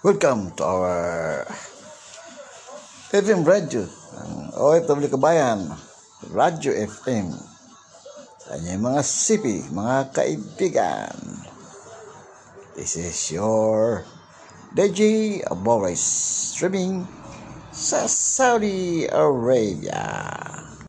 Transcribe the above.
Welcome to our FM Radio ng OFW Kabayan, Radio FM. Tanya mga sipi, mga kaibigan. This is your DJ Boris streaming sa Saudi Arabia.